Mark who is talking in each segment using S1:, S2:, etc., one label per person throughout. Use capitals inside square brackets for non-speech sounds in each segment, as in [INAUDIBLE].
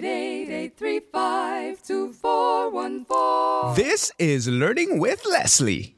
S1: 888-835-2414.
S2: This is Learning with Leslie.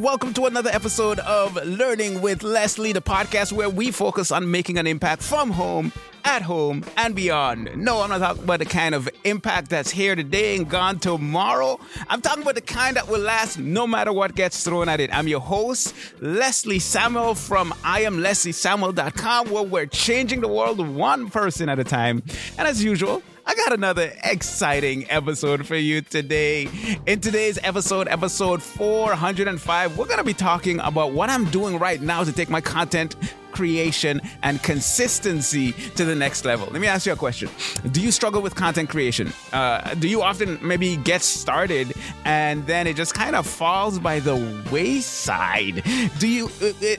S2: Welcome to another episode of Learning with Leslie, the podcast where we focus on making an impact from home, at home, and beyond. No, I'm not talking about the kind of impact that's here today and gone tomorrow. I'm talking about the kind that will last no matter what gets thrown at it. I'm your host, Leslie Samuel from IamLeslieSamuel.com, where we're changing the world one person at a time. And as usual, I got another exciting episode for you today. In today's episode, episode 405, we're going to be talking about what I'm doing right now to take my content creation and consistency to the next level. Let me ask you a question. Do you struggle with content creation? Uh, do you often maybe get started and then it just kind of falls by the wayside? Do you,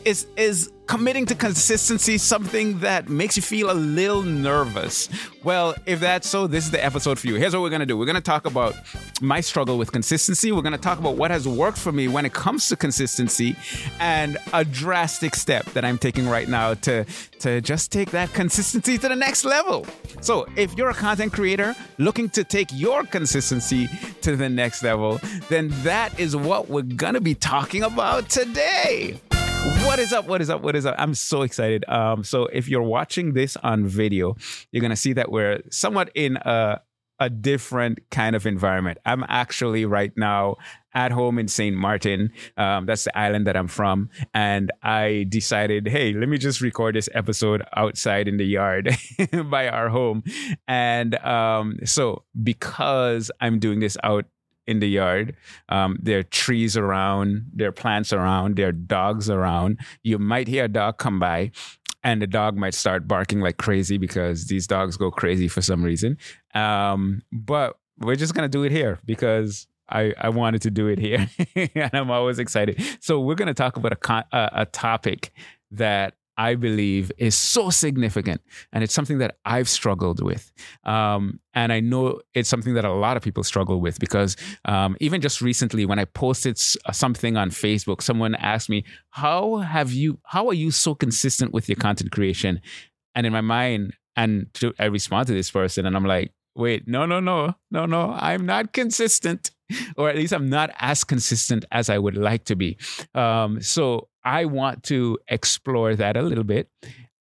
S2: is, is, committing to consistency something that makes you feel a little nervous? Well, if that's so, this is the episode for you. Here's what we're going to do we're going to talk about my struggle with consistency. We're going to talk about what has worked for me when it comes to consistency and a drastic step that I'm taking right now to, to just take that consistency to the next level. So, if you're a content creator looking to take your consistency to the next level, then that is what we're going to be talking about today. What is up? What is up? What is up? I'm so excited. Um, so if you're watching this on video, you're gonna see that we're somewhat in a a different kind of environment. I'm actually right now at home in St. Martin. Um, that's the island that I'm from. And I decided, hey, let me just record this episode outside in the yard [LAUGHS] by our home. And um, so because I'm doing this out in the yard. Um, there are trees around, there are plants around, there are dogs around. You might hear a dog come by, and the dog might start barking like crazy because these dogs go crazy for some reason. Um, but we're just gonna do it here because I, I wanted to do it here, [LAUGHS] and I'm always excited. So we're gonna talk about a a, a topic that I believe is so significant. And it's something that I've struggled with. Um, and I know it's something that a lot of people struggle with because um, even just recently, when I posted something on Facebook, someone asked me, How have you, how are you so consistent with your content creation? And in my mind, and to, I respond to this person, and I'm like, Wait, no, no, no, no, no, I'm not consistent [LAUGHS] or at least I'm not as consistent as I would like to be. Um, so I want to explore that a little bit.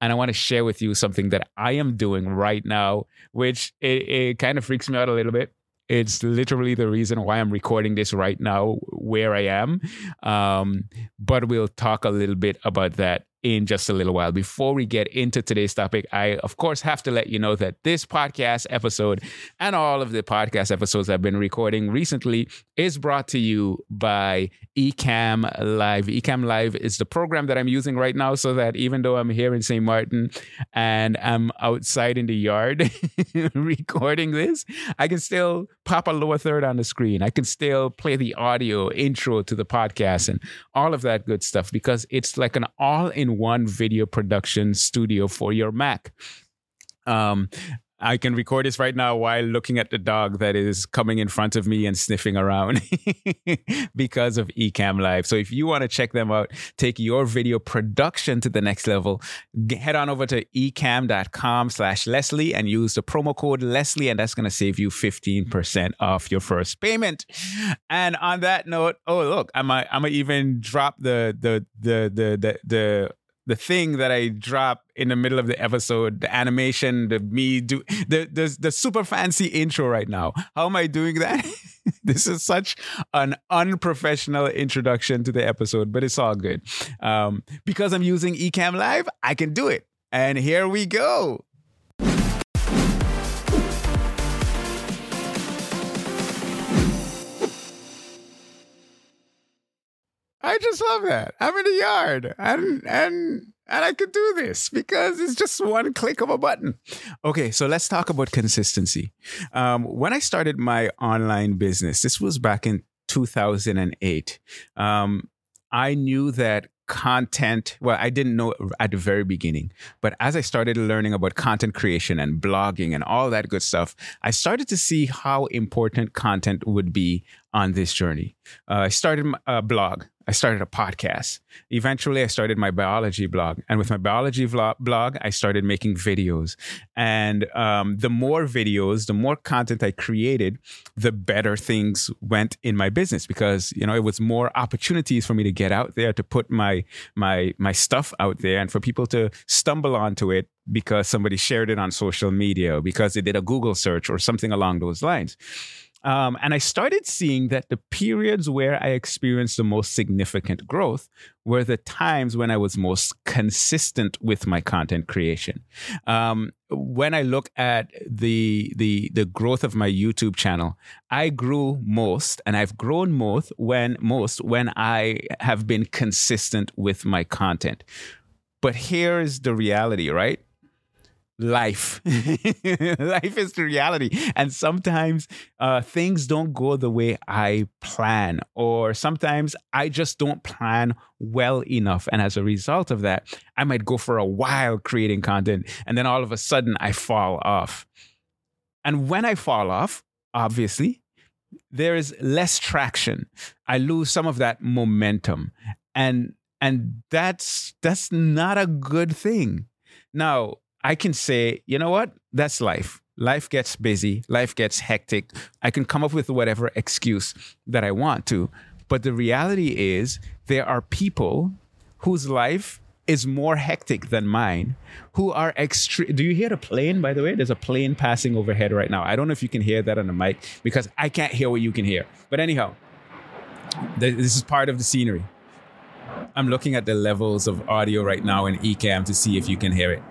S2: And I want to share with you something that I am doing right now, which it, it kind of freaks me out a little bit. It's literally the reason why I'm recording this right now, where I am. Um, but we'll talk a little bit about that in just a little while. Before we get into today's topic, I, of course, have to let you know that this podcast episode and all of the podcast episodes I've been recording recently is brought to you by Ecamm Live. Ecamm Live is the program that I'm using right now so that even though I'm here in St. Martin and I'm outside in the yard [LAUGHS] recording this, I can still pop a lower third on the screen. I can still play the audio intro to the podcast and all of that good stuff because it's like an all in one video production studio for your Mac. Um, I can record this right now while looking at the dog that is coming in front of me and sniffing around [LAUGHS] because of Ecamm Live. So if you want to check them out, take your video production to the next level, head on over to ecamm.com slash Leslie and use the promo code Leslie, and that's going to save you 15% off your first payment. And on that note, oh, look, I'm going to even drop the, the, the, the, the, the the thing that I drop in the middle of the episode, the animation, the me do the the, the super fancy intro right now. How am I doing that? [LAUGHS] this is such an unprofessional introduction to the episode, but it's all good. Um, because I'm using Ecamm Live, I can do it. And here we go. I just love that. I'm in the yard and and and I could do this because it's just one click of a button. Okay, so let's talk about consistency. Um, when I started my online business, this was back in 2008. Um, I knew that content well i didn't know at the very beginning but as i started learning about content creation and blogging and all that good stuff i started to see how important content would be on this journey. Uh, I started a blog. I started a podcast. Eventually, I started my biology blog. And with my biology blog, I started making videos. And um, the more videos, the more content I created, the better things went in my business because you know it was more opportunities for me to get out there to put my my my stuff out there and for people to stumble onto it because somebody shared it on social media because they did a Google search or something along those lines. Um, and I started seeing that the periods where I experienced the most significant growth were the times when I was most consistent with my content creation. Um, when I look at the the the growth of my YouTube channel, I grew most, and I've grown most when most when I have been consistent with my content. But here's the reality, right? Life. [LAUGHS] life is the reality. And sometimes uh, things don't go the way I plan, or sometimes I just don't plan well enough. And as a result of that, I might go for a while creating content, and then all of a sudden I fall off. And when I fall off, obviously, there is less traction. I lose some of that momentum. And and that's that's not a good thing. Now, I can say, you know what? That's life. Life gets busy, life gets hectic. I can come up with whatever excuse that I want to. But the reality is, there are people whose life is more hectic than mine who are extreme. Do you hear the plane, by the way? There's a plane passing overhead right now. I don't know if you can hear that on the mic because I can't hear what you can hear. But anyhow, this is part of the scenery. I'm looking at the levels of audio right now in Ecamm to see if you can hear it.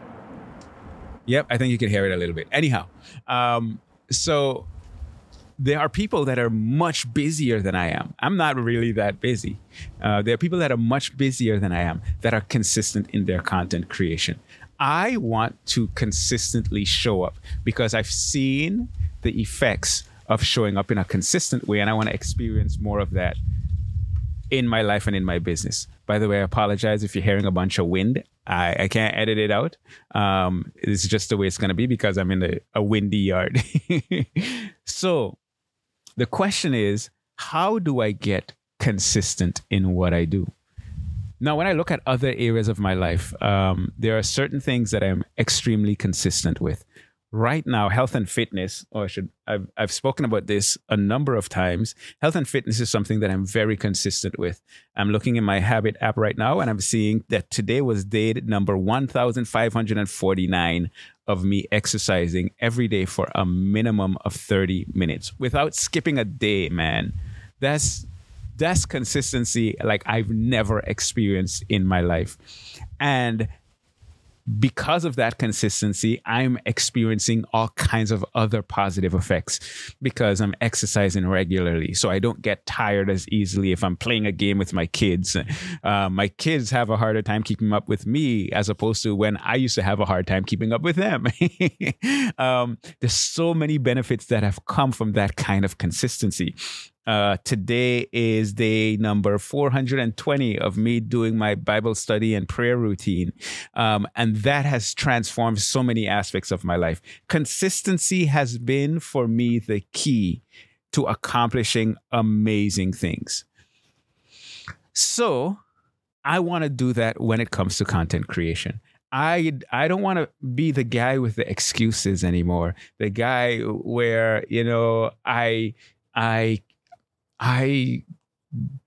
S2: Yep, I think you can hear it a little bit. Anyhow, um, so there are people that are much busier than I am. I'm not really that busy. Uh, there are people that are much busier than I am that are consistent in their content creation. I want to consistently show up because I've seen the effects of showing up in a consistent way, and I want to experience more of that in my life and in my business. By the way, I apologize if you're hearing a bunch of wind. I, I can't edit it out. Um, it's just the way it's going to be because I'm in a, a windy yard. [LAUGHS] so the question is, how do I get consistent in what I do? Now, when I look at other areas of my life, um, there are certain things that I'm extremely consistent with right now health and fitness or I should I've, I've spoken about this a number of times. Health and fitness is something that i'm very consistent with. I'm looking in my habit app right now and i'm seeing that today was day number 1549 of me exercising every day for a minimum of 30 minutes without skipping a day man. That's that's consistency like i've never experienced in my life. And because of that consistency, I'm experiencing all kinds of other positive effects because I'm exercising regularly. So I don't get tired as easily if I'm playing a game with my kids. Uh, my kids have a harder time keeping up with me as opposed to when I used to have a hard time keeping up with them. [LAUGHS] um, there's so many benefits that have come from that kind of consistency. Uh, today is day number 420 of me doing my Bible study and prayer routine. Um, and that has transformed so many aspects of my life. Consistency has been for me the key to accomplishing amazing things. So I want to do that when it comes to content creation. I I don't want to be the guy with the excuses anymore. The guy where you know I I I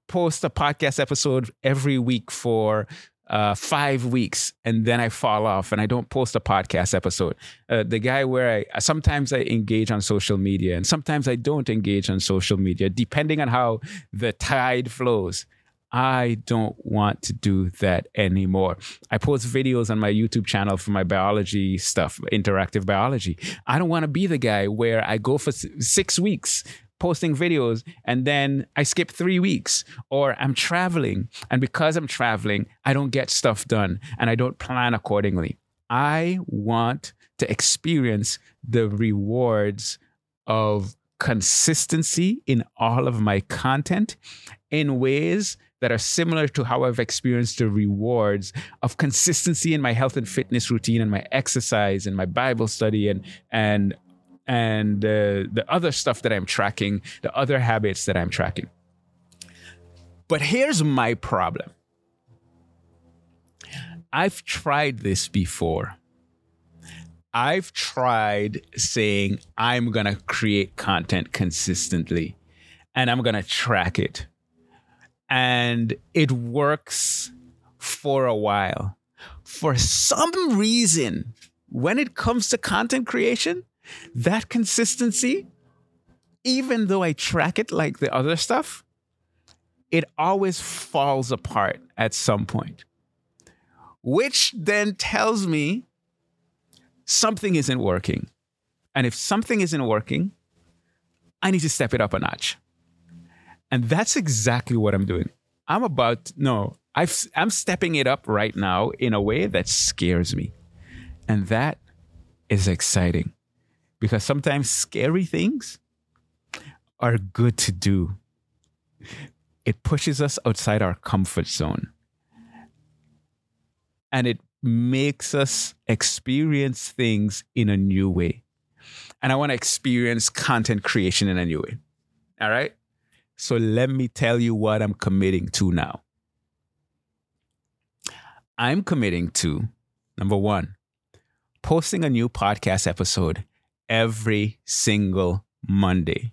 S2: post a podcast episode every week for uh, five weeks and then I fall off and I don't post a podcast episode. Uh, the guy where I sometimes I engage on social media and sometimes I don't engage on social media, depending on how the tide flows. I don't want to do that anymore. I post videos on my YouTube channel for my biology stuff, interactive biology. I don't want to be the guy where I go for six weeks posting videos and then I skip three weeks or I'm traveling. And because I'm traveling, I don't get stuff done and I don't plan accordingly. I want to experience the rewards of consistency in all of my content in ways that are similar to how I've experienced the rewards of consistency in my health and fitness routine and my exercise and my Bible study and and and uh, the other stuff that I'm tracking, the other habits that I'm tracking. But here's my problem I've tried this before. I've tried saying I'm going to create content consistently and I'm going to track it. And it works for a while. For some reason, when it comes to content creation, that consistency, even though I track it like the other stuff, it always falls apart at some point, which then tells me something isn't working. And if something isn't working, I need to step it up a notch. And that's exactly what I'm doing. I'm about, no, I've, I'm stepping it up right now in a way that scares me. And that is exciting because sometimes scary things are good to do. It pushes us outside our comfort zone. And it makes us experience things in a new way. And I want to experience content creation in a new way. All right. So let me tell you what I'm committing to now. I'm committing to number one, posting a new podcast episode every single Monday,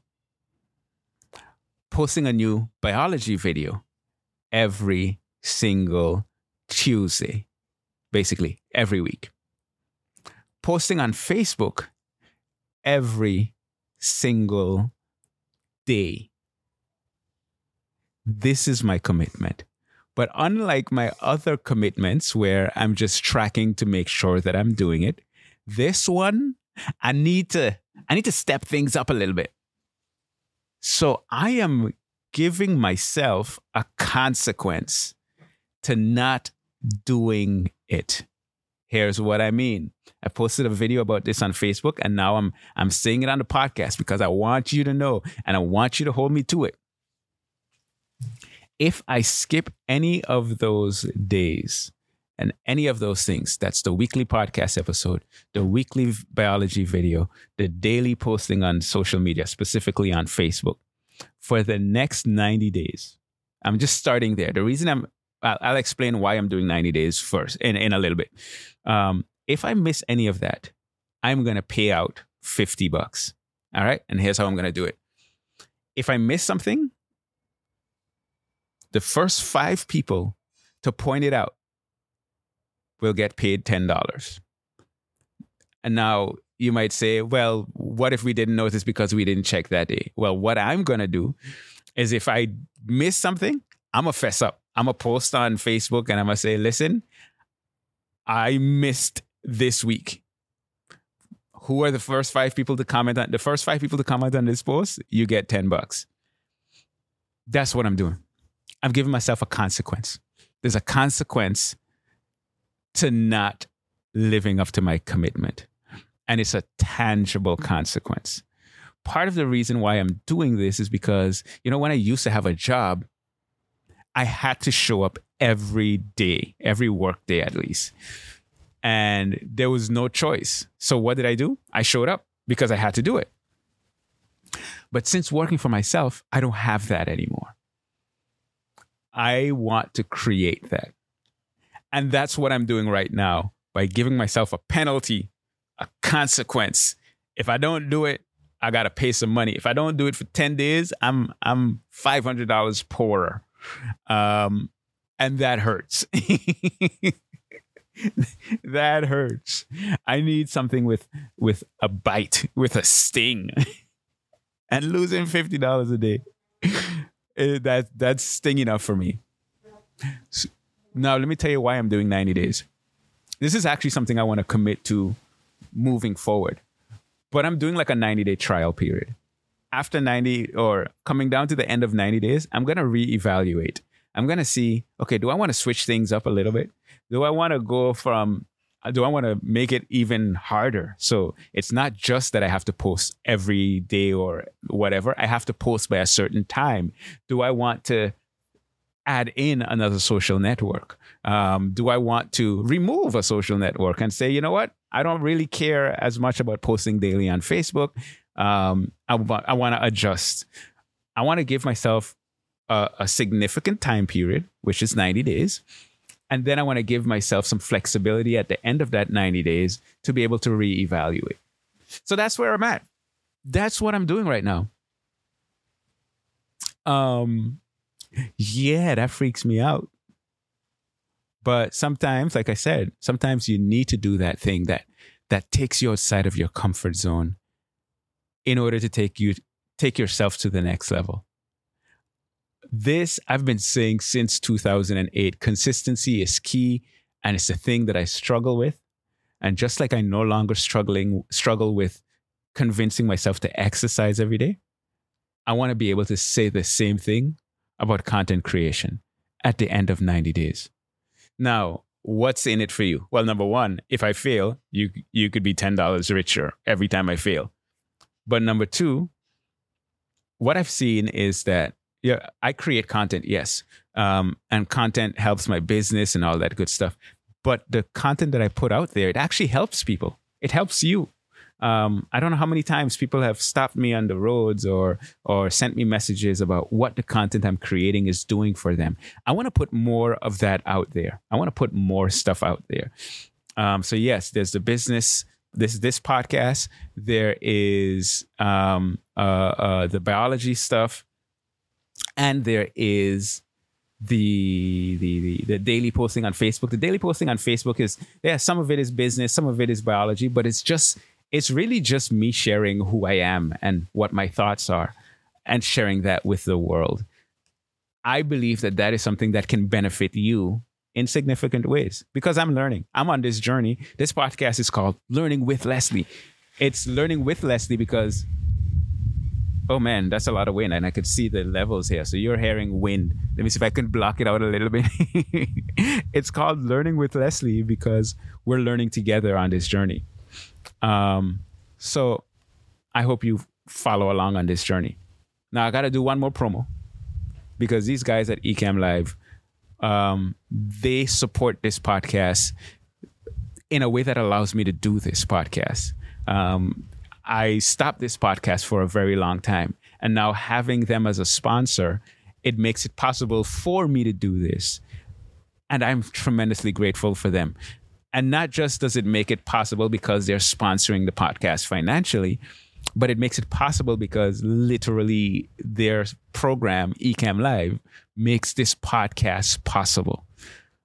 S2: posting a new biology video every single Tuesday, basically every week, posting on Facebook every single day. This is my commitment. But unlike my other commitments where I'm just tracking to make sure that I'm doing it, this one, I need to I need to step things up a little bit. So I am giving myself a consequence to not doing it. Here's what I mean. I posted a video about this on Facebook and now I'm I'm saying it on the podcast because I want you to know and I want you to hold me to it if I skip any of those days and any of those things, that's the weekly podcast episode, the weekly biology video, the daily posting on social media, specifically on Facebook, for the next 90 days. I'm just starting there. The reason I'm, I'll, I'll explain why I'm doing 90 days first in, in a little bit. Um, if I miss any of that, I'm going to pay out 50 bucks. All right. And here's how I'm going to do it. If I miss something, the first five people to point it out will get paid $10. And now you might say, well, what if we didn't notice because we didn't check that day? Well, what I'm going to do is if I miss something, I'm going to fess up. I'm going to post on Facebook and I'm going to say, listen, I missed this week. Who are the first five people to comment on the first five people to comment on this post? You get 10 bucks. That's what I'm doing. I'm giving myself a consequence. There's a consequence to not living up to my commitment. And it's a tangible consequence. Part of the reason why I'm doing this is because, you know, when I used to have a job, I had to show up every day, every work day at least. And there was no choice. So what did I do? I showed up because I had to do it. But since working for myself, I don't have that anymore. I want to create that. And that's what I'm doing right now by giving myself a penalty, a consequence. If I don't do it, I got to pay some money. If I don't do it for 10 days, I'm I'm $500 poorer. Um and that hurts. [LAUGHS] that hurts. I need something with with a bite, with a sting. [LAUGHS] and losing $50 a day that that's sting enough for me. So, now let me tell you why I'm doing 90 days. This is actually something I want to commit to moving forward. But I'm doing like a 90 day trial period. After 90 or coming down to the end of 90 days, I'm going to reevaluate. I'm going to see, okay, do I want to switch things up a little bit? Do I want to go from do I want to make it even harder? So it's not just that I have to post every day or whatever. I have to post by a certain time. Do I want to add in another social network? Um, do I want to remove a social network and say, you know what? I don't really care as much about posting daily on Facebook. Um, I, I want to adjust. I want to give myself a, a significant time period, which is 90 days. And then I want to give myself some flexibility at the end of that 90 days to be able to reevaluate. So that's where I'm at. That's what I'm doing right now. Um, yeah, that freaks me out. But sometimes, like I said, sometimes you need to do that thing that that takes you outside of your comfort zone in order to take you take yourself to the next level. This I've been saying since 2008. Consistency is key and it's a thing that I struggle with. And just like I no longer struggling struggle with convincing myself to exercise every day, I want to be able to say the same thing about content creation at the end of 90 days. Now, what's in it for you? Well, number one, if I fail, you you could be ten dollars richer every time I fail. But number two, what I've seen is that yeah, I create content, yes, um, and content helps my business and all that good stuff. But the content that I put out there, it actually helps people. It helps you um, I don't know how many times people have stopped me on the roads or or sent me messages about what the content I'm creating is doing for them. I want to put more of that out there. I want to put more stuff out there. Um, so yes, there's the business. This this podcast. There is um, uh, uh, the biology stuff, and there is the, the the the daily posting on Facebook. The daily posting on Facebook is yeah, some of it is business, some of it is biology, but it's just it's really just me sharing who I am and what my thoughts are and sharing that with the world. I believe that that is something that can benefit you in significant ways because I'm learning. I'm on this journey. This podcast is called Learning with Leslie. It's learning with Leslie because, oh man, that's a lot of wind. And I could see the levels here. So you're hearing wind. Let me see if I can block it out a little bit. [LAUGHS] it's called Learning with Leslie because we're learning together on this journey. Um, so I hope you follow along on this journey. Now I got to do one more promo because these guys at Ecamm Live, um, they support this podcast in a way that allows me to do this podcast. Um, I stopped this podcast for a very long time, and now having them as a sponsor, it makes it possible for me to do this. And I'm tremendously grateful for them. And not just does it make it possible because they're sponsoring the podcast financially, but it makes it possible because literally their program, Ecamm Live, makes this podcast possible.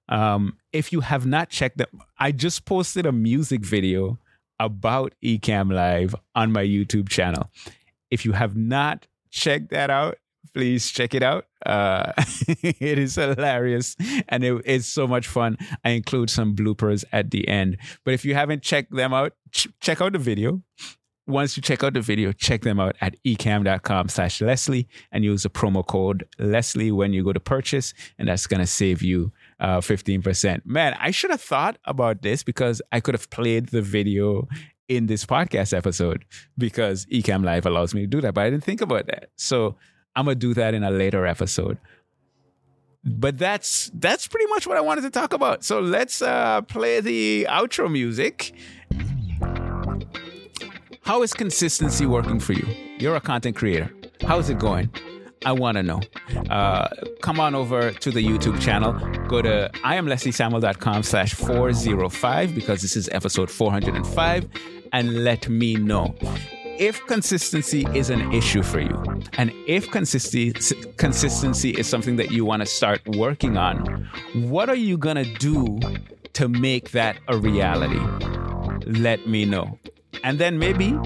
S2: Um, if you have not checked them, I just posted a music video about Ecamm Live on my YouTube channel. If you have not checked that out, please check it out. Uh, [LAUGHS] it is hilarious and it, it's so much fun. I include some bloopers at the end. But if you haven't checked them out, ch- check out the video. Once you check out the video, check them out at ecamm.com slash Leslie and use the promo code Leslie when you go to purchase, and that's going to save you uh, 15%. Man, I should have thought about this because I could have played the video in this podcast episode because Ecamm Live allows me to do that, but I didn't think about that. So I'm gonna do that in a later episode. But that's that's pretty much what I wanted to talk about. So let's uh, play the outro music. How is consistency working for you? You're a content creator. How's it going? I want to know. Uh, come on over to the YouTube channel. Go to iamlesliesamuel.com slash 405 because this is episode 405 and let me know if consistency is an issue for you, and if consistency consistency is something that you want to start working on, what are you gonna do to make that a reality? Let me know. And then maybe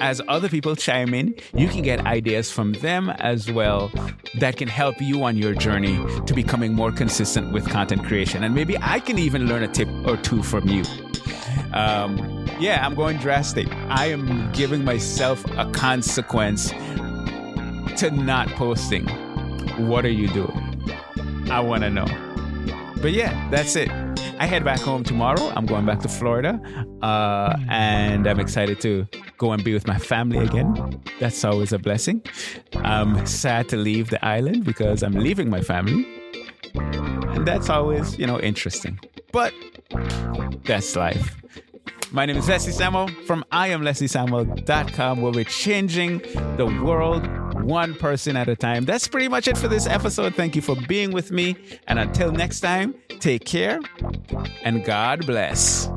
S2: as other people chime in, you can get ideas from them as well that can help you on your journey to becoming more consistent with content creation. And maybe I can even learn a tip or two from you. Um, yeah, I'm going drastic. I am giving myself a consequence to not posting. What are you doing? I want to know. But yeah, that's it. I head back home tomorrow. I'm going back to Florida. Uh, and I'm excited to go and be with my family again. That's always a blessing. I'm sad to leave the island because I'm leaving my family. And that's always, you know, interesting. But that's life. My name is Leslie Samuel from IamLeslieSamuel.com, where we're changing the world one person at a time. That's pretty much it for this episode. Thank you for being with me. And until next time, take care and God bless.